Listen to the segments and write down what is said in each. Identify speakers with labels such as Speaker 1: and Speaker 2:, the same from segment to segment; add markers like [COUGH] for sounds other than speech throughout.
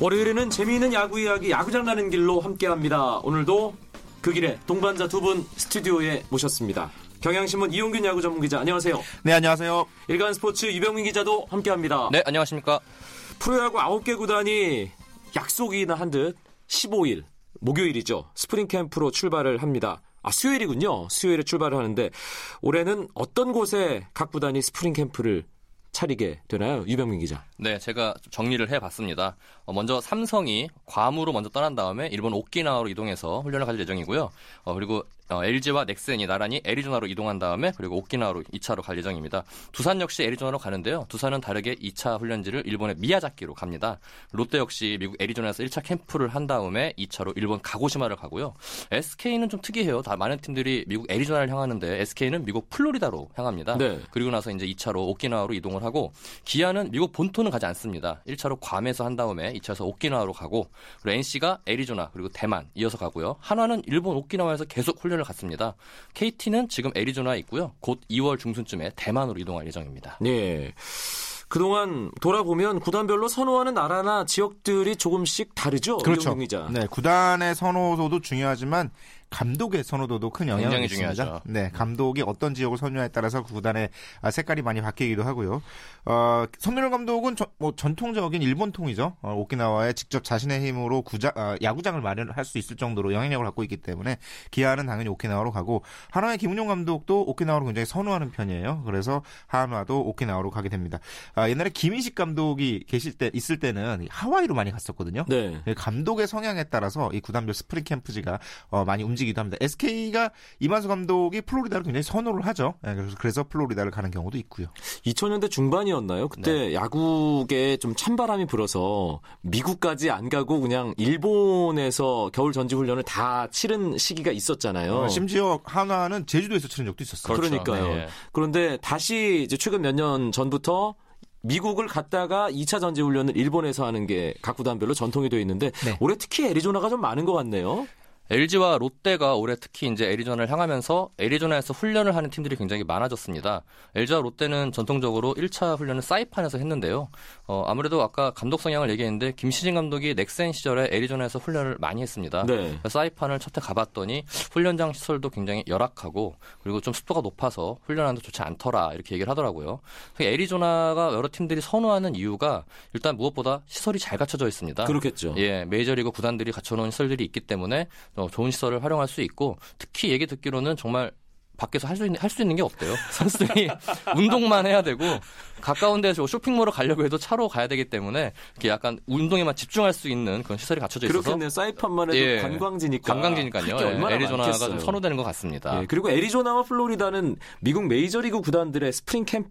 Speaker 1: 월요일에는 재미있는 야구 이야기 야구장 가는 길로 함께합니다. 오늘도 그 길에 동반자 두 분 스튜디오에 모셨습니다. 경향신문 이용균 야구 전문 기자 안녕하세요.
Speaker 2: 네, 안녕하세요.
Speaker 1: 일간 스포츠 유병민 기자도 함께합니다.
Speaker 3: 네, 안녕하십니까.
Speaker 1: 프로야구 9개 구단이 약속이나 한 듯 15일 목요일이죠. 스프링 캠프로 출발을 합니다. 아, 수요일이군요. 수요일에 출발을 하는데 올해는 어떤 곳에 각 구단이 스프링 캠프를 차리게 되나요? 유병민 기자.
Speaker 3: 네, 제가 정리를 해봤습니다. 어, 먼저 삼성이 괌으로 먼저 떠난 다음에 일본 오키나와로 이동해서 훈련을 가질 예정이고요. 어, 그리고 어, LG와 넥센이 나란히 애리조나로 이동한 다음에 그리고 오키나와로 2차로 갈 예정입니다. 두산 역시 애리조나로 가는데요. 두산은 다르게 2차 훈련지를 일본의 미야자키로 갑니다. 롯데 역시 미국 애리조나에서 1차 캠프를 한 다음에 2차로 일본 가고시마를 가고요. SK는 좀 특이해요. 다 많은 팀들이 미국 애리조나를 향하는데 SK는 미국 플로리다로 향합니다.
Speaker 1: 네.
Speaker 3: 그리고 나서 이제 2차로 오키나와로 이동을 하고 기아는 미국 본토는 가지 않습니다. 1차로 괌에서 한 다음에 2차에서 오키나와로 가고 그리고 NC가 애리조나 그리고 대만 이어서 가고요. 한화는 일본 오키나와에서 계속 훈련 을 갔습니다. KT는 지금 애리조나에 있고요. 곧 2월 중순쯤에 대만으로 이동할 예정입니다.
Speaker 1: 네. 그동안 돌아보면 구단별로 선호하는 나라나 지역들이 조금씩 다르죠.
Speaker 2: 그렇죠. 네, 구단의 선호도도 중요하지만 감독의 선호도도 큰 영향을
Speaker 3: 굉장히
Speaker 2: 있습니다.
Speaker 3: 중요하죠.
Speaker 2: 네, 감독이 어떤 지역을 선호에 따라서 그 구단의 아, 색깔이 많이 바뀌기도 하고요. 어, 선민호 감독은 저- 뭐 전통적인 일본통이죠. 어, 오키나와에 직접 자신의 힘으로 구자, 아, 야구장을 마련할 수 있을 정도로 영향력을 갖고 있기 때문에 기아는 당연히 오키나와로 가고 한화의 김은용 감독도 오키나와를 굉장히 선호하는 편이에요. 그래서 한화도 오키나와로 가게 됩니다. 아, 옛날에 김인식 감독이 계실 때 있을 때는 하와이로 많이 갔었거든요.
Speaker 1: 네.
Speaker 2: 네, 감독의 성향에 따라서 이 구단별 스프링 캠프지가 어, 많이 움직 이기도 합니다. SK가 이만수 감독이 플로리다를 굉장히 선호를 하죠. 네, 그래서, 플로리다를 가는 경우도 있고요.
Speaker 1: 2000년대 중반이었나요? 그때 야구계 좀 찬바람이 불어서 미국까지 안 가고 그냥 일본에서 겨울 전지 훈련을 다 치른 시기가 있었잖아요.
Speaker 2: 어, 심지어 한화는 제주도에서 치른 적도 있었어요.
Speaker 3: 그렇죠.
Speaker 1: 그러니까요.
Speaker 3: 네.
Speaker 1: 그런데 다시 이제 최근 몇 년 전부터 미국을 갔다가 2차 전지 훈련을 일본에서 하는 게 각 구단별로 전통이 되어 있는데
Speaker 2: 네.
Speaker 1: 올해 특히 애리조나가 좀 많은 것 같네요.
Speaker 3: LG와 롯데가 올해 특히 이제 애리조나를 향하면서 애리조나에서 훈련을 하는 팀들이 굉장히 많아졌습니다. LG와 롯데는 전통적으로 1차 훈련을 사이판에서 했는데요. 어, 아무래도 아까 감독 성향을 얘기했는데 김시진 감독이 넥센 시절에 애리조나에서 훈련을 많이 했습니다.
Speaker 1: 네.
Speaker 3: 사이판을 첫해 가봤더니 훈련장 시설도 굉장히 열악하고 그리고 좀 습도가 높아서 훈련하는데 좋지 않더라 이렇게 얘기를 하더라고요. 그 애리조나가 여러 팀들이 선호하는 이유가 일단 무엇보다 시설이 잘 갖춰져 있습니다.
Speaker 1: 그렇겠죠.
Speaker 3: 예, 메이저리그 구단들이 갖춰놓은 시설들이 있기 때문에 어, 좋은 시설을 활용할 수 있고 특히 얘기 듣기로는 정말 밖에서 할 수 있는 할 수 있는 게 없대요. 선수들이 [LAUGHS] 운동만 해야 되고 가까운 데서 쇼핑몰을 가려고 해도 차로 가야 되기 때문에 이렇게 약간 운동에만 집중할 수 있는 그런 시설이 갖춰져 있어서
Speaker 1: 그렇겠네요. 사이판만 해도
Speaker 3: 예,
Speaker 1: 관광지니까.
Speaker 3: 관광지니까요. 예, 애리조나가
Speaker 1: 많겠어요.
Speaker 3: 좀 선호되는 것 같습니다.
Speaker 1: 예, 그리고 애리조나와 플로리다는 미국 메이저리그 구단들의 스프링 캠프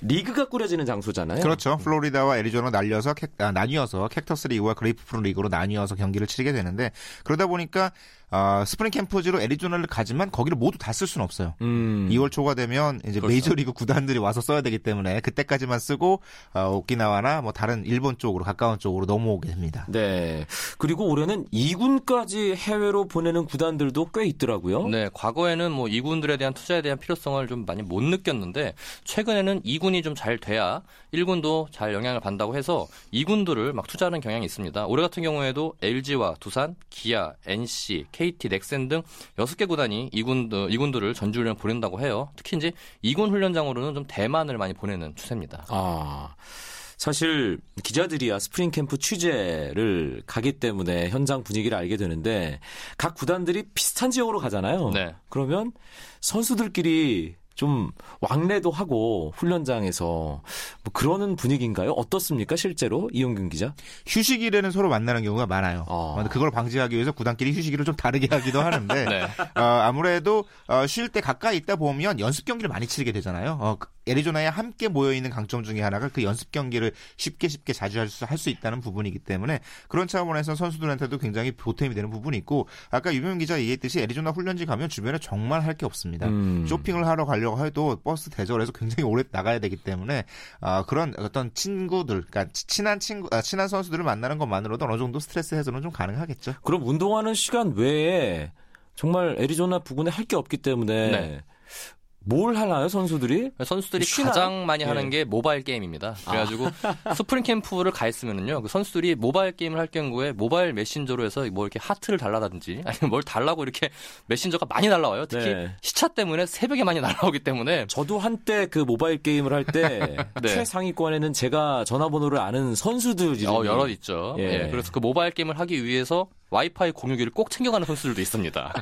Speaker 1: 리그가 꾸려지는 장소잖아요.
Speaker 2: 그렇죠. 플로리다와 애리조나 날려서 캡- 아, 나뉘어서 Cactus 리그와 Grapefruit 리그로 나뉘어서 경기를 치르게 되는데 그러다 보니까 아, 스프링 캠프지로 애리조나를 가지만 거기를 모두 다 쓸 수는 없어요.
Speaker 1: 음.
Speaker 2: 2월 초가 되면 이제
Speaker 3: 그렇죠.
Speaker 2: 메이저리그 구단들이 와서 써야 되기 때문에 그때까지만 쓰고 어, 오키나와나 뭐 다른 일본 쪽으로 가까운 쪽으로 넘어오게 됩니다.
Speaker 1: 네. 그리고 올해는 2군까지 해외로 보내는 구단들도 꽤 있더라고요.
Speaker 3: 네, 과거에는 뭐 2군들에 대한 투자에 대한 필요성을 좀 많이 못 느꼈는데 최근 에는 2군이 좀 잘 돼야 1군도 잘 영향을 받는다고 해서 2군들을 막 투자하는 경향이 있습니다. 올해 같은 경우에도 LG와 두산, 기아, NC, KT, 넥센 등 6개 구단이 2군, 2군들을 전주훈련 보낸다고 해요. 특히 이제 2군 훈련장으로는 좀 대만을 많이 보내는 추세입니다.
Speaker 1: 아. 사실 기자들이야 스프링 캠프 취재를 가기 때문에 현장 분위기를 알게 되는데 각 구단들이 비슷한 지역으로 가잖아요.
Speaker 3: 네.
Speaker 1: 그러면 선수들끼리 좀 왕래도 하고 훈련장에서 뭐 그러는 분위기인가요? 어떻습니까 실제로 이용균 기자?
Speaker 2: 휴식일에는 서로 만나는 경우가 많아요.
Speaker 1: 아.
Speaker 2: 근데 그걸 방지하기 위해서 구단끼리 휴식일을 좀 다르게 하기도 하는데 [LAUGHS]
Speaker 3: 네.
Speaker 2: 어, 아무래도 어, 쉴 때 가까이 있다 보면 연습 경기를 많이 치르게 되잖아요. 어, 그 애리조나에 함께 모여 있는 강점 중에 하나가 그 연습 경기를 쉽게 쉽게 자주 할수 할수 있다는 부분이기 때문에 그런 차원에서 선수들한테도 굉장히 보탬이 되는 부분이 있고 아까 유명 기자 얘기했듯이 애리조나 훈련지 가면 주변에 정말 할 게 없습니다.
Speaker 1: 음.
Speaker 2: 쇼핑을 하러 가려고 해도 버스 대절해서 굉장히 오래 나가야 되기 때문에 아, 그런 어떤 친구들, 그러니까 치- 친한 친구, 아, 친한 선수들을 만나는 것만으로도 어느 정도 스트레스 해소는 좀 가능하겠죠.
Speaker 1: 그럼 운동하는 시간 외에 정말 애리조나 부근에 할 게 없기 때문에
Speaker 3: 네.
Speaker 1: 뭘 하나요, 선수들이?
Speaker 3: 선수들이
Speaker 1: 쉬나요?
Speaker 3: 가장 많이
Speaker 1: 예.
Speaker 3: 하는 게 모바일 게임입니다. 그래가지고 [LAUGHS] 스프링 캠프를 가 있으면은요, 그 선수들이 모바일 게임을 할 경우에 모바일 메신저로 해서 뭐 이렇게 하트를 달라든지 [LAUGHS] 아니면 뭘 달라고 이렇게 메신저가 많이 날라와요. 특히
Speaker 1: 네.
Speaker 3: 시차 때문에 새벽에 많이 날라오기 때문에
Speaker 1: 저도 한때 그 모바일 게임을 할때 [LAUGHS]
Speaker 3: 네.
Speaker 1: 최상위권에는 제가 전화번호를 아는 선수들 이
Speaker 3: 어, 여러 있죠.
Speaker 1: 예.
Speaker 3: 예, 그래서 그 모바일 게임을 하기 위해서 와이파이 공유기를 꼭 챙겨가는 선수들도 있습니다.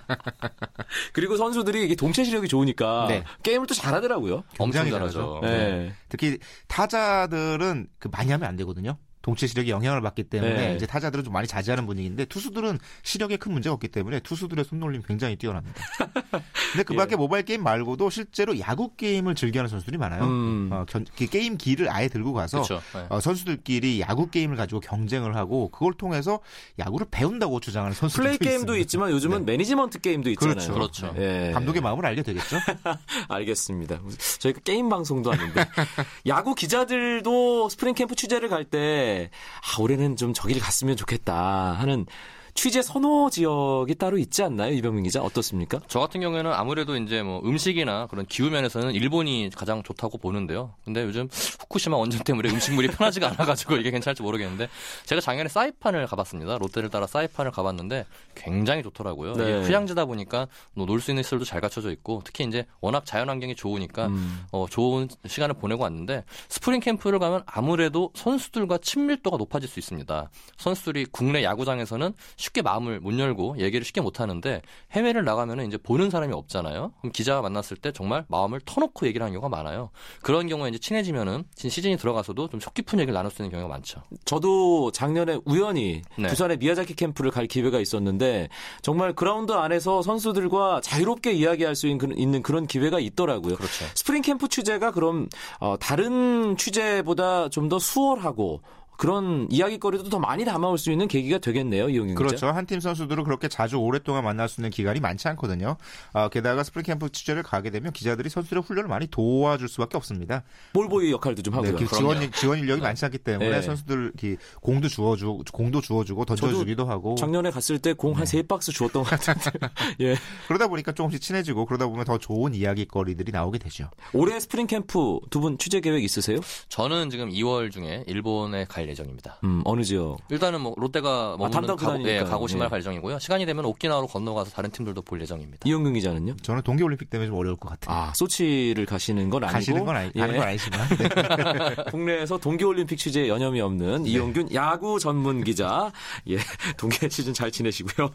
Speaker 3: [LAUGHS]
Speaker 1: 그리고 선수들이 이게 동체 시력이 좋으니까
Speaker 2: 네.
Speaker 1: 게임을 또 잘하더라고요.
Speaker 3: 엄청
Speaker 2: 굉장히
Speaker 3: 잘하죠.
Speaker 2: 잘하죠.
Speaker 1: 네.
Speaker 2: 특히 타자들은 그 많이 하면 안 되거든요. 동체 시력에 영향을 받기 때문에
Speaker 1: 네.
Speaker 2: 이제 타자들은 좀 많이 자제하는 분위기인데 투수들은 시력에 큰 문제가 없기 때문에 투수들의 손놀림 굉장히 뛰어납니다. [LAUGHS] 근데 그밖에
Speaker 1: 예.
Speaker 2: 모바일 게임 말고도 실제로 야구 게임을 즐겨하는 선수들이 많아요.
Speaker 1: 음.
Speaker 2: 어, 견- 그 게임 기를 아예 들고 가서.
Speaker 3: 네.
Speaker 2: 어, 선수들끼리 야구 게임을 가지고 경쟁을 하고 그걸 통해서 야구를 배운다고 주장하는 선수들도
Speaker 1: 플레이 게임도
Speaker 2: 있습니다.
Speaker 1: 있지만 요즘은 매니지먼트 게임도 있잖아요.
Speaker 2: 그렇죠.
Speaker 3: 그렇죠.
Speaker 1: 예.
Speaker 2: 감독의 마음을 알게 되겠죠. [LAUGHS]
Speaker 1: 알겠습니다. 저희가 게임 방송도 아닌데 [LAUGHS] 야구 기자들도 스프링 캠프 취재를 갈때 아, 올해는 좀 저기를 갔으면 좋겠다 하는 취재 선호 지역이 따로 있지 않나요, 유병민 기자? 어떻습니까?
Speaker 3: 저 같은 경우에는 아무래도 이제 뭐 음식이나 그런 기후 면에서는 일본이 가장 좋다고 보는데요. 근데 요즘 후쿠시마 원전 때문에 음식물이 [LAUGHS] 편하지가 않아가지고 이게 괜찮을지 모르겠는데 제가 작년에 사이판을 가봤습니다. 롯데를 따라 사이판을 가봤는데 굉장히 좋더라고요.
Speaker 1: 네.
Speaker 3: 휴양지다 보니까 뭐놀수 있는 시설도 잘 갖춰져 있고 특히 이제 워낙 자연 환경이 좋으니까
Speaker 1: 음.
Speaker 3: 어, 좋은 시간을 보내고 왔는데 스프링 캠프를 가면 아무래도 선수들과 친밀도가 높아질 수 있습니다. 선수들이 국내 야구장에서는 쉽게 마음을 못 열고 얘기를 쉽게 못 하는데 해외를 나가면은 이제 보는 사람이 없잖아요. 그럼 기자가 만났을 때 정말 마음을 터놓고 얘기를 하는 경우가 많아요. 그런 경우에 이제 친해지면은 진- 시즌이 들어가서도 좀 속 깊은 얘기를 나눌 수 있는 경우가 많죠.
Speaker 1: 저도 작년에 우연히
Speaker 3: 네.
Speaker 1: 두산의 미야자키 캠프를 갈 기회가 있었는데 정말 그라운드 안에서 선수들과 자유롭게 이야기할 수 있는 그런- 있는 그런 기회가 있더라고요.
Speaker 3: 그렇죠.
Speaker 1: 스프링 캠프 취재가 그럼 어, 다른 취재보다 좀 더 수월하고 그런 이야기거리도 더 많이 담아올 수 있는 계기가 되겠네요, 기자.
Speaker 2: 그렇죠. 한 팀 선수들을 그렇게 자주 오랫동안 만날 수 있는 기간이 많지 않거든요. 아, 게다가 스프링 캠프 취재를 가게 되면 기자들이 선수들의 훈련을 많이 도와줄 수밖에 없습니다.
Speaker 1: 볼보이 역할도 좀
Speaker 2: 네,
Speaker 1: 하고요.
Speaker 2: 그 지원, 지원 인력이 많지 않기 때문에
Speaker 1: 네.
Speaker 2: 선수들 이렇게 공도 주워주고 공도 주워주고 던져주기도 하고
Speaker 1: 작년에 갔을 때 공 한세 박스 주웠던 것 같은데. [LAUGHS] 예.
Speaker 2: 그러다 보니까 조금씩 친해지고 그러다 보면 더 좋은 이야기거리들이 나오게 되죠.
Speaker 1: 올해 스프링 캠프 두 분 취재 계획 있으세요?
Speaker 3: 저는 지금 2월 중에 일본에 갈 예정입니다.
Speaker 1: 음, 어느 지역?
Speaker 3: 일단은 뭐 롯데가 머무는
Speaker 1: 담당
Speaker 3: 가고, 예. 가고시마를
Speaker 1: 예.
Speaker 3: 갈 예정이고요. 시간이 되면 오키나와로 건너가서 다른 팀들도 볼 예정입니다.
Speaker 1: 이용균 기자는요?
Speaker 2: 저는 동계올림픽 때문에 좀 어려울 것 같아요.
Speaker 1: 아, 소치를 가시는 건 아니고
Speaker 2: 가시는 건 아니, 가는
Speaker 1: 예.
Speaker 2: 건 아니지만 네. [LAUGHS]
Speaker 1: 국내에서 동계올림픽 취재에 여념이 없는 이용균 야구 전문 기자. 예, 동계 시즌 잘 지내시고요.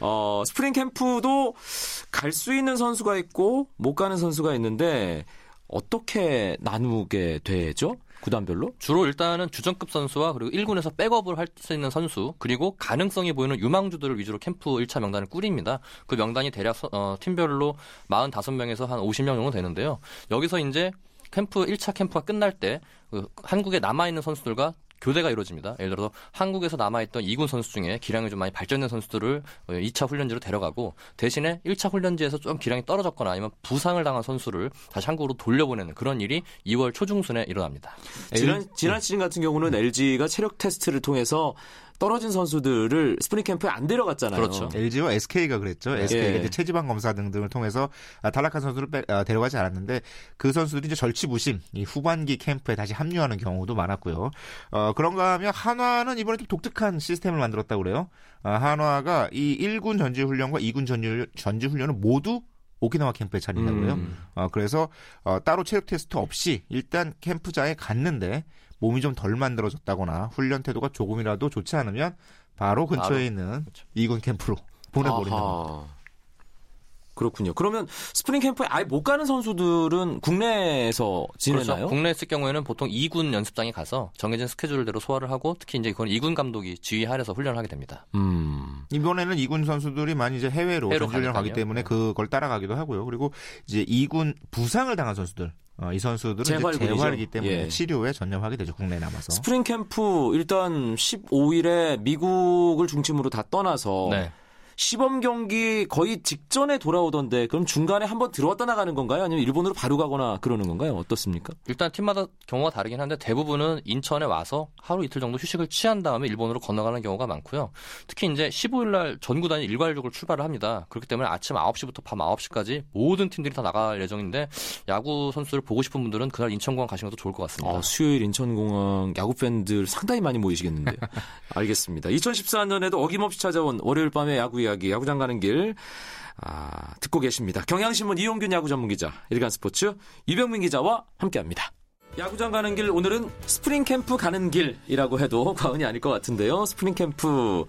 Speaker 1: 어, 스프링 캠프도 갈 수 있는 선수가 있고 못 가는 선수가 있는데 어떻게 나누게 되죠? 구단별로?
Speaker 3: 주로 일단은 주전급 선수와 그리고 1군에서 백업을 할 수 있는 선수 그리고 가능성이 보이는 유망주들을 위주로 캠프 1차 명단을 꾸립니다. 그 명단이 대략 서- 어, 팀별로 45명에서 한 50명 정도 되는데요. 여기서 이제 캠프 1차 캠프가 끝날 때 그 한국에 남아 있는 선수들과 교대가 이루어집니다. 예를 들어서 한국에서 남아있던 2군 선수 중에 기량이 좀 많이 발전된 선수들을 2차 훈련지로 데려가고 대신에 1차 훈련지에서 좀 기량이 떨어졌거나 아니면 부상을 당한 선수를 다시 한국으로 돌려보내는 그런 일이 2월 초중순에 일어납니다.
Speaker 1: 지난, 지난 시즌 같은 경우는 LG가 체력 테스트를 통해서 떨어진 선수들을 스프링 캠프에 안 데려갔잖아요.
Speaker 3: 그렇죠.
Speaker 2: LG와 SK가 그랬죠. SK가
Speaker 1: 예.
Speaker 2: 이제 체지방 검사 등등을 통해서 아, 탈락한 선수를 빼- 아, 데려가지 않았는데 그 선수들이 이제 절치부심 이 후반기 캠프에 다시 합류하는 경우도 많았고요. 어, 그런가 하면 한화는 이번에 좀 독특한 시스템을 만들었다고 그래요. 아, 한화가 이 1군 전지 훈련과 2군 전지, 전지 훈련을 모두 오키나와 캠프에 차린다고 그래요.
Speaker 1: 음.
Speaker 2: 어, 그래서 어, 따로 체력 테스트 없이 일단 캠프장에 갔는데 몸이 좀 덜 만들어졌다거나 훈련 태도가 조금이라도 좋지 않으면 바로 근처에
Speaker 3: 바로.
Speaker 2: 있는 이군 캠프로 보내버린다.
Speaker 1: 아하. 그렇군요. 그러면 스프링 캠프에 아예 못 가는 선수들은 국내에서 지내나요?
Speaker 3: 그렇죠. 국내에 있을 경우에는 보통 2군 연습장에 가서 정해진 스케줄대로 소화를 하고 특히 이제 그건 2군 감독이 지휘 하에서 훈련을 하게 됩니다.
Speaker 1: 음.
Speaker 2: 이번에는 이군 선수들이 많이 이제 해외로
Speaker 3: 해외로
Speaker 2: 전지훈련 가기. 때문에 그걸 따라가기도 하고요. 그리고 이제 이군 부상을 당한 선수들, 어, 이 선수들은 재활이기 때문에
Speaker 1: 예.
Speaker 2: 치료에 전념하게 되죠. 국내에 남아서.
Speaker 1: 스프링 캠프 일단 15일에 미국을 중심으로 다 떠나서
Speaker 3: 네.
Speaker 1: 시범 경기 거의 직전에 돌아오던데 그럼 중간에 한번 들어왔다 나가는 건가요? 아니면 일본으로 바로 가거나 그러는 건가요? 어떻습니까?
Speaker 3: 일단 팀마다 경우가 다르긴 한데 대부분은 인천에 와서 하루 이틀 정도 휴식을 취한 다음에 일본으로 건너가는 경우가 많고요. 특히 이제 15일 날 전 구단이 일괄적으로 출발을 합니다. 그렇기 때문에 아침 9시부터 밤 9시까지 모든 팀들이 다 나갈 예정인데 야구 선수를 보고 싶은 분들은 그날 인천공항 가시는 것도 좋을 것 같습니다.
Speaker 1: 아, 수요일 인천공항 야구 팬들 상당히 많이 모이시겠는데요. [LAUGHS] 알겠습니다. 2014년에도 어김없이 찾아온 월요일 밤의 야구 이야기, 야구장 가는 길. 아, 듣고 계십니다. 경향신문 이용균 야구 전문 기자, 일간 스포츠 유병민 기자와 함께 합니다. 야구장 가는 길 오늘은 스프링 캠프 가는 길이라고 해도 [LAUGHS] 과언이 아닐 것 같은데요. 스프링 캠프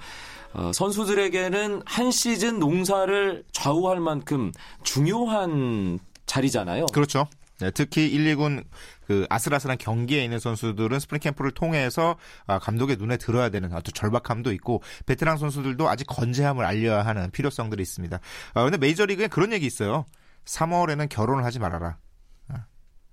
Speaker 1: 어, 선수들에게는 한 시즌 농사를 좌우할 만큼 중요한 자리잖아요.
Speaker 2: 그렇죠. 네, 특히 1, 2군 그 아슬아슬한 경계에 있는 선수들은 스프링 캠프를 통해서 아, 감독의 눈에 들어야 되는 어떤 절박함도 있고 베테랑 선수들도 아직 건재함을 알려야 하는 필요성들이 있습니다. 아, 근데 메이저리그에 그런 얘기 있어요. 3월에는 결혼을 하지 말아라.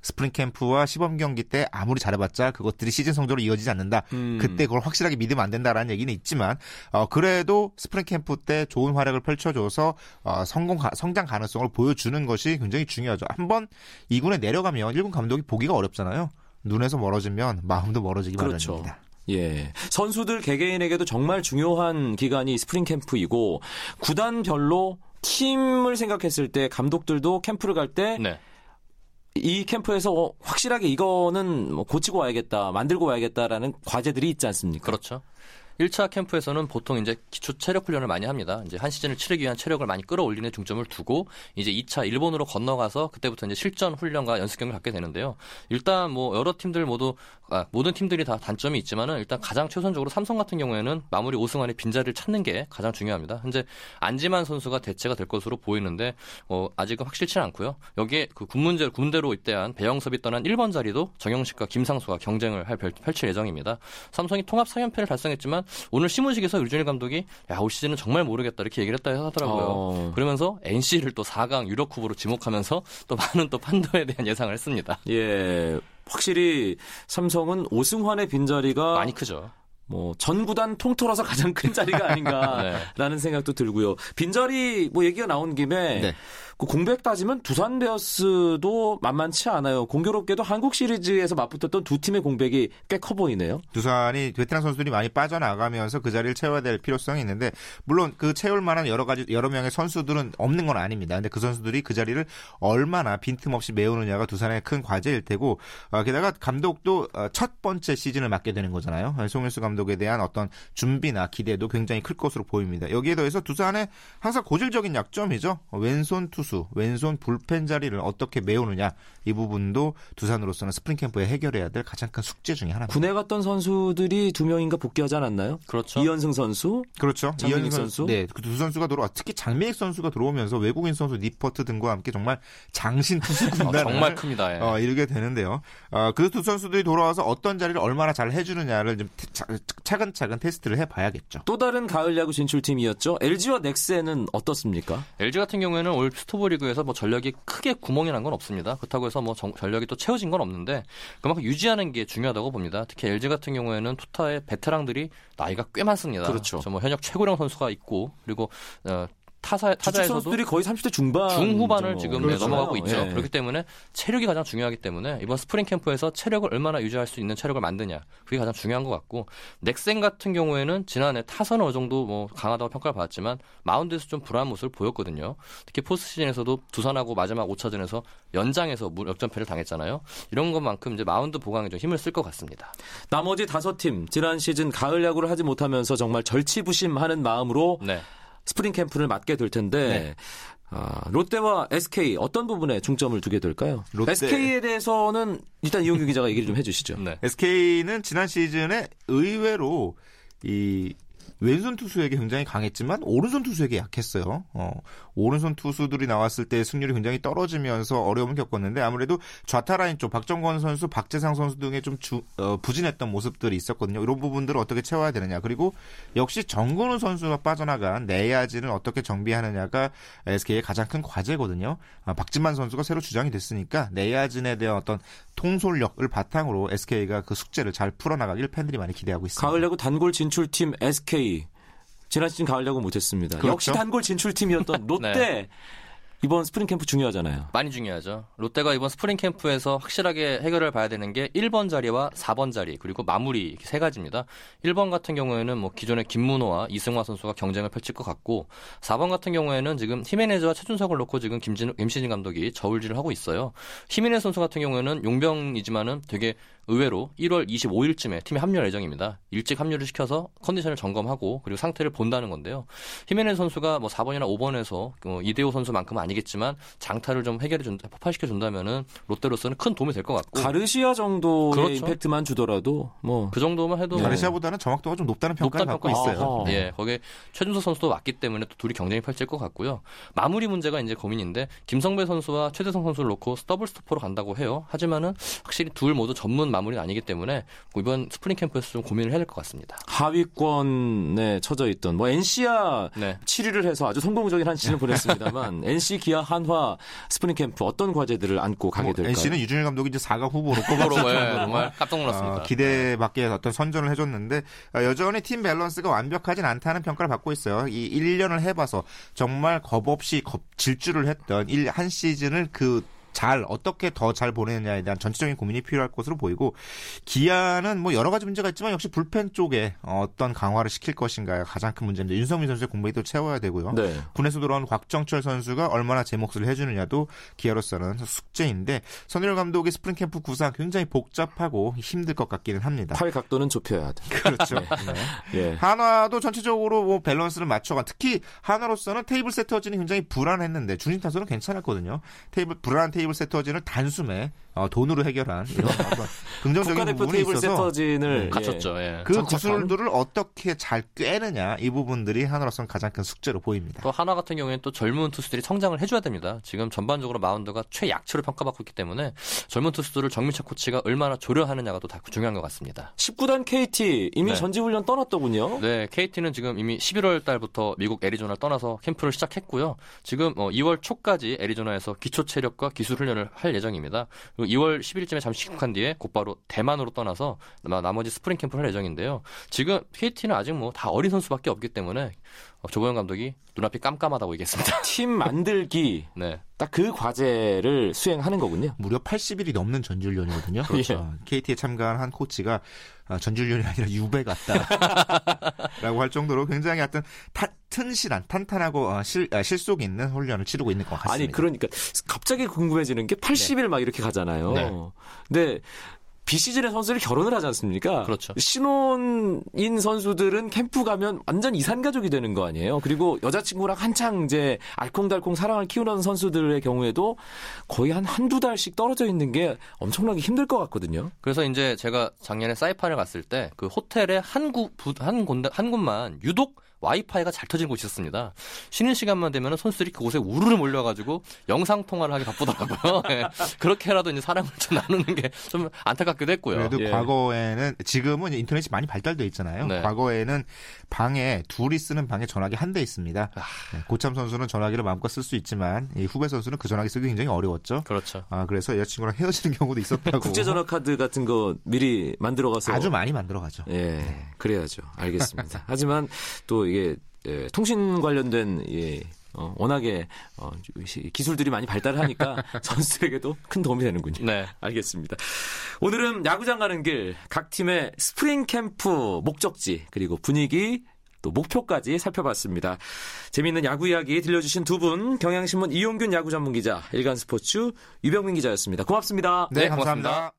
Speaker 2: 스프링 캠프와 시범 경기 때 아무리 잘해봤자 그것들이 시즌 성적으로 이어지지 않는다.
Speaker 1: 음.
Speaker 2: 그때 그걸 확실하게 믿으면 안 된다라는 얘기는 있지만 어, 그래도 스프링 캠프 때 좋은 활약을 펼쳐줘서 어, 성공 가, 성장 가능성을 보여주는 것이 굉장히 중요하죠. 한번 2군에 내려가면 1군 감독이 보기가 어렵잖아요. 눈에서 멀어지면 마음도 멀어지기
Speaker 1: 그렇죠.
Speaker 2: 마련입니다.
Speaker 1: 예. 선수들 개개인에게도 정말 중요한 기간이 스프링 캠프이고 구단별로 팀을 생각했을 때 감독들도 캠프를 갈때 이
Speaker 3: 네.
Speaker 1: 캠프에서 어, 확실하게 이거는 뭐 고치고 와야겠다, 만들고 와야겠다라는 과제들이 있지 않습니까?
Speaker 3: 그렇죠. 1차 캠프에서는 보통 이제 기초 체력 훈련을 많이 합니다. 이제 한 시즌을 치르기 위한 체력을 많이 끌어올리는 중점을 두고 이제 2차 일본으로 건너가서 그때부터 이제 실전 훈련과 연습 경기를 갖게 되는데요. 일단 뭐 여러 팀들 모두 아, 모든 팀들이 다 단점이 있지만은 일단 가장 최선적으로 삼성 같은 경우에는 마무리 5승 안에 빈자리를 찾는 게 가장 중요합니다. 현재 안지만 선수가 대체가 될 것으로 보이는데 어, 아직은 확실치는 않고요. 여기에 그 군문제 군대로 입대한 배영섭이 떠난 1번 자리도 정영식과 김상수가 경쟁을 할 펼- 펼칠 예정입니다. 삼성이 통합 4연패를 달성했지만 오늘 신문식에서 유준일 감독이 야, 올 시즌은 정말 모르겠다 이렇게 얘기를 했다 하더라고요.
Speaker 1: 어.
Speaker 3: 그러면서 NC를 또 4강 유력 후보로 지목하면서 또 많은 또 판도에 대한 예상을 했습니다.
Speaker 1: 예. 확실히 삼성은 오승환의 빈자리가
Speaker 3: 많이 크죠.
Speaker 1: 뭐 전구단 통틀어서 가장 큰 자리가 [LAUGHS] 아닌가라는 생각도 들고요. 빈자리 뭐 얘기가 나온 김에
Speaker 2: 네.
Speaker 1: 그 공백 따지면 두산 베어스도 만만치 않아요. 공교롭게도 한국 시리즈에서 맞붙었던 두 팀의 공백이 꽤 커 보이네요.
Speaker 2: 두산이 베테랑 선수들이 많이 빠져나가면서 그 자리를 채워야 될 필요성이 있는데 물론 그 채울 만한 여러 가지 여러 명의 선수들은 없는 건 아닙니다. 근데 그 선수들이 그 자리를 얼마나 빈틈없이 메우느냐가 두산의 큰 과제일 테고 어, 게다가 감독도 어, 첫 번째 시즌을 맡게 되는 거잖아요. 송일수 감독에 대한 어떤 준비나 기대도 굉장히 클 것으로 보입니다. 여기에 더해서 두산의 항상 고질적인 약점이죠. 어, 왼손 투수, 왼손 불펜 자리를 어떻게 메우느냐 이 부분도 두산으로서는 스프링 캠프에 해결해야 될 가장 큰 숙제 중에 하나입니다.
Speaker 1: 군에 갔던 선수들이 두 명인가 복귀하지 않았나요?
Speaker 3: 그렇죠.
Speaker 1: 이현승 선수,
Speaker 2: 그렇죠.
Speaker 1: 장민익
Speaker 2: 이현승
Speaker 1: 선수?
Speaker 2: 네, 그 두 선수가 들어와 특히 장민익 선수가 들어오면서 외국인 선수 니퍼트 등과 함께 정말 장신 투수
Speaker 3: 어,
Speaker 2: 군단을
Speaker 3: 정말 큽니다. 예.
Speaker 2: 어, 이루게 되는데요. 어, 그두 선수들이 돌아와서 어떤 자리를 얼마나 잘 해주느냐를 좀 차- 차근차근 테스트를 해봐야겠죠.
Speaker 1: 또 다른 가을 야구 진출팀이었죠. LG와 넥센은 어떻습니까?
Speaker 3: LG 같은 경우에는 올 스토브리그에서 뭐 전력이 크게 구멍이 난 건 없습니다. 그렇다고 해서 뭐 정- 전력이 또 채워진 건 없는데 그만큼 유지하는 게 중요하다고 봅니다. 특히 LG 같은 경우에는 투타의 베테랑들이 나이가 꽤 많습니다.
Speaker 1: 그렇죠.
Speaker 3: 뭐 현역 최고령 선수가 있고 그리고 어, 타사 타자에서도
Speaker 1: 선수들이 거의 30대 중반
Speaker 3: 중후반을. 지금
Speaker 1: 그렇죠.
Speaker 3: 넘어가고 있죠.
Speaker 1: 예.
Speaker 3: 그렇기 때문에 체력이 가장 중요하기 때문에 이번 스프링 캠프에서 체력을 얼마나 유지할 수 있는 체력을 만드냐 그게 가장 중요한 것 같고 넥센 같은 경우에는 지난해 타선은 어느 정도 뭐 강하다고 평가를 받았지만 마운드에서 좀 불안한 모습을 보였거든요. 특히 포스트 시즌에서도 두산하고 마지막 5차전에서 연장에서 무- 역전패를 당했잖아요. 이런 것만큼 이제 마운드 보강에 좀 힘을 쓸 것 같습니다.
Speaker 1: 나머지 다섯 팀 지난 시즌 가을 야구를 하지 못하면서 정말 절치부심하는 마음으로
Speaker 3: 네.
Speaker 1: 스프링 캠프를 맞게 될 텐데
Speaker 3: 네.
Speaker 1: 아, 롯데와 SK 어떤 부분에 중점을 두게 될까요?
Speaker 2: 롯데.
Speaker 1: SK에 대해서는 일단 이용균 기자가 얘기를 좀 해주시죠.
Speaker 3: 네.
Speaker 2: SK는 지난 시즌에 의외로 이 왼손 투수에게 굉장히 강했지만 오른손 투수에게 약했어요. 어, 오른손 투수들이 나왔을 때 승률이 굉장히 떨어지면서 어려움을 겪었는데 아무래도 좌타 라인 쪽 박정권 선수, 박재상 선수 등의 좀 주- 어, 부진했던 모습들이 있었거든요. 이런 부분들을 어떻게 채워야 되느냐. 그리고 역시 정근우 선수가 빠져나간 내야진을 어떻게 정비하느냐가 SK의 가장 큰 과제거든요. 아, 박진만 선수가 새로 주장이 됐으니까 내야진에 대한 어떤 통솔력을 바탕으로 SK가 그 숙제를 잘 풀어나가길 팬들이 많이 기대하고 있습니다.
Speaker 1: 가을 야구 단골 진출팀 SK 지난 시즌 가을 야구 못했습니다.
Speaker 2: 그렇죠.
Speaker 1: 역시 단골 진출팀이었던 [LAUGHS] 롯데 이번 스프링 캠프 중요하잖아요.
Speaker 3: 많이 중요하죠. 롯데가 이번 스프링 캠프에서 확실하게 해결을 봐야 되는 게 1번 자리와 4번 자리 그리고 마무리 세 가지입니다. 1번 같은 경우에는 뭐 기존의 김문호와 이승화 선수가 경쟁을 펼칠 것 같고 4번 같은 경우에는 지금 히메네즈와 최준석을 놓고 지금 김진, 김시진 감독이 저울질을 하고 있어요. 히메네즈 선수 같은 경우에는 용병이지만은 되게 의외로 1월 25일쯤에 팀에 합류할 예정입니다. 일찍 합류를 시켜서 컨디션을 점검하고 그리고 상태를 본다는 건데요. 히메네즈 선수가 뭐 4번이나 5번에서 뭐 이대호 선수만큼은 아니 겠지만 장타를 좀 해결해 준 폭발시켜 준다면은 롯데로서는 큰 도움이 될 것 같고
Speaker 1: 가르시아 정도의
Speaker 3: 그렇죠.
Speaker 1: 임팩트만 주더라도 뭐
Speaker 3: 그 정도만 해도
Speaker 2: 가르시아보다는 정확도가 좀 높다는 평가를
Speaker 3: 높다는
Speaker 2: 받고
Speaker 3: 평가
Speaker 2: 있어요.
Speaker 1: 어허.
Speaker 3: 예, 거기에 최준석 선수도 왔기 때문에 또 둘이 경쟁이 펼칠 것 같고요. 마무리 문제가 이제 고민인데 김성배 선수와 최대성 선수를 놓고 더블 스토퍼로 간다고 해요. 하지만은 확실히 둘 모두 전문 마무리는 아니기 때문에 이번 스프링 캠프에서 좀 고민을 해야 될 것 같습니다.
Speaker 1: 하위권에 처져 있던 뭐 NC야
Speaker 3: 네.
Speaker 1: 7위를 해서 아주 성공적인 한 시즌을 보냈습니다만 NC [LAUGHS] 기아 한화 스프링 캠프 어떤 과제들을 안고 가게
Speaker 2: 뭐,
Speaker 1: 될까요?
Speaker 2: NC는 류중일 감독이 이제 4강 후보로 [LAUGHS] 꼽았을
Speaker 3: 예,
Speaker 2: 정도로
Speaker 3: 정말 깜짝 놀랐습니다.
Speaker 2: 어, 기대 밖에 어떤 선전을 해줬는데 어, 여전히 팀 밸런스가 완벽하진 않다는 평가를 받고 있어요. 이 1년을 해봐서 정말 겁 없이 겁, 질주를 했던 일, 한 시즌을 그 잘 어떻게 더 잘 보내느냐에 대한 전체적인 고민이 필요할 것으로 보이고 기아는 뭐 여러 가지 문제가 있지만 역시 불펜 쪽에 어떤 강화를 시킬 것인가가 가장 큰 문제인데 윤석민 선수의 공백이 또 채워야 되고요.
Speaker 1: 네.
Speaker 2: 군에서 돌아온 곽정철 선수가 얼마나 제 몫을 해주느냐도 기아로서는 숙제인데 선동열 감독의 스프링 캠프 구상 굉장히 복잡하고 힘들 것 같기는 합니다.
Speaker 1: 팔 각도는 좁혀야 돼.
Speaker 2: 그렇죠. [LAUGHS] 네.
Speaker 1: 예.
Speaker 2: 한화도 전체적으로 뭐 밸런스를 맞춰가 특히 한화로서는 테이블 세터진이 굉장히 불안했는데 중심 타선은 괜찮았거든요. 테이블 불안한 테이블 세터진을 단숨에 어, 돈으로 해결한 이런 [LAUGHS] 긍정적인
Speaker 1: 국가대표
Speaker 2: 부분이
Speaker 1: 테이블
Speaker 2: 있어서
Speaker 1: 세터진을
Speaker 3: 네, 갖췄죠. 예.
Speaker 2: 그
Speaker 1: 장착한?
Speaker 2: 구슬들을 어떻게 잘 꿰느냐 이 부분들이 한화로서는 가장 큰 숙제로 보입니다.
Speaker 3: 또 한화 같은 경우에는 또 젊은 투수들이 성장을 해줘야 됩니다. 지금 전반적으로 마운드가 최약체로 평가받고 있기 때문에 젊은 투수들을 정민철 코치가 얼마나 조련하느냐가 또다 중요한 것 같습니다.
Speaker 1: 10구단 KT 이미
Speaker 3: 네.
Speaker 1: 전지훈련 떠났더군요.
Speaker 3: 네, KT는 지금 이미 11월 달부터 미국 애리조나를 떠나서 캠프를 시작했고요. 지금 어, 2월 초까지 애리조나에서 기초 체력과 기술 훈련을 할 예정입니다. 그리고 2월 10일쯤에 잠시 귀국한 뒤에 곧바로 대만으로 떠나서 나- 나머지 스프링 캠프를 할 예정인데요. 지금 KT는 아직 뭐 다 어린 선수밖에 없기 때문에 어, 조보영 감독이 눈앞이 깜깜하다고 얘기했습니다. [LAUGHS]
Speaker 1: 팀 만들기 [LAUGHS]
Speaker 3: 네.
Speaker 1: 딱 그 과제를 수행하는 거군요.
Speaker 2: 무려 80일이 넘는 전지훈련이거든요.
Speaker 1: 그렇죠.
Speaker 2: 어, KT에 참가한 한 코치가 아, 전지훈련이 아니라 유배 같다라고 [LAUGHS] 할 정도로 굉장히 어떤 타, 튼실한 탄탄하고 어, 실, 아, 실속 있는 훈련을 치르고 있는 것 같습니다.
Speaker 1: 아니 그러니까 갑자기 궁금해지는 게 80일 막 이렇게 가잖아요.
Speaker 3: 네.
Speaker 1: 근데 비시즌의 선수들이 결혼을 하지 않습니까?
Speaker 3: 그렇죠.
Speaker 1: 신혼인 선수들은 캠프 가면 완전 이산 가족이 되는 거 아니에요? 그리고 여자친구랑 한창 이제 알콩달콩 사랑을 키우는 선수들의 경우에도 거의 한 한두 달씩 떨어져 있는 게 엄청나게 힘들 것 같거든요.
Speaker 3: 그래서 이제 제가 작년에 사이판을 갔을 때 그 호텔에 한, 구, 부- 한, 군데, 한 곳만 유독 와이파이가 잘 터지는 곳이 있었습니다. 쉬는 시간만 되면 선수들이 그곳에 우르르 몰려가지고 영상 통화를 하기 바쁘더라고요. [LAUGHS] 예. 그렇게라도 이제 사랑을 좀 나누는 게 좀 안타깝기도 했고요.
Speaker 2: 그래도
Speaker 1: 예.
Speaker 2: 과거에는 지금은 인터넷이 많이 발달돼 있잖아요.
Speaker 3: 네.
Speaker 2: 과거에는 방에 둘이 쓰는 방에 전화기 한 대 있습니다.
Speaker 3: 아.
Speaker 2: 네, 고참 선수는 전화기를 마음껏 쓸 수 있지만 이 후배 선수는 그 전화기 쓰기 굉장히 어려웠죠.
Speaker 3: 그렇죠.
Speaker 2: 아 그래서 여자친구랑 헤어지는 경우도 있었다고.
Speaker 1: 국제 전화 카드 같은 거 미리 만들어 가서
Speaker 2: 아주 많이 만들어가죠.
Speaker 1: 예, 그래야죠. 알겠습니다. 하지만 또 이게 예, 통신 관련된 예, 어, 워낙에 어, 시- 기술들이 많이 발달하니까 [LAUGHS] 선수들에게도 큰 도움이 되는군요.
Speaker 3: 네.
Speaker 1: 알겠습니다. 오늘은 야구장 가는 길 각 팀의 스프링 캠프 목적지 그리고 분위기 또 목표까지 살펴봤습니다. 재미있는 야구 이야기 들려주신 두 분 경향신문 이용균 야구 전문 기자 일간스포츠 유병민 기자였습니다. 고맙습니다.
Speaker 2: 네,
Speaker 3: 네,
Speaker 2: 감사합니다.
Speaker 3: 고맙습니다.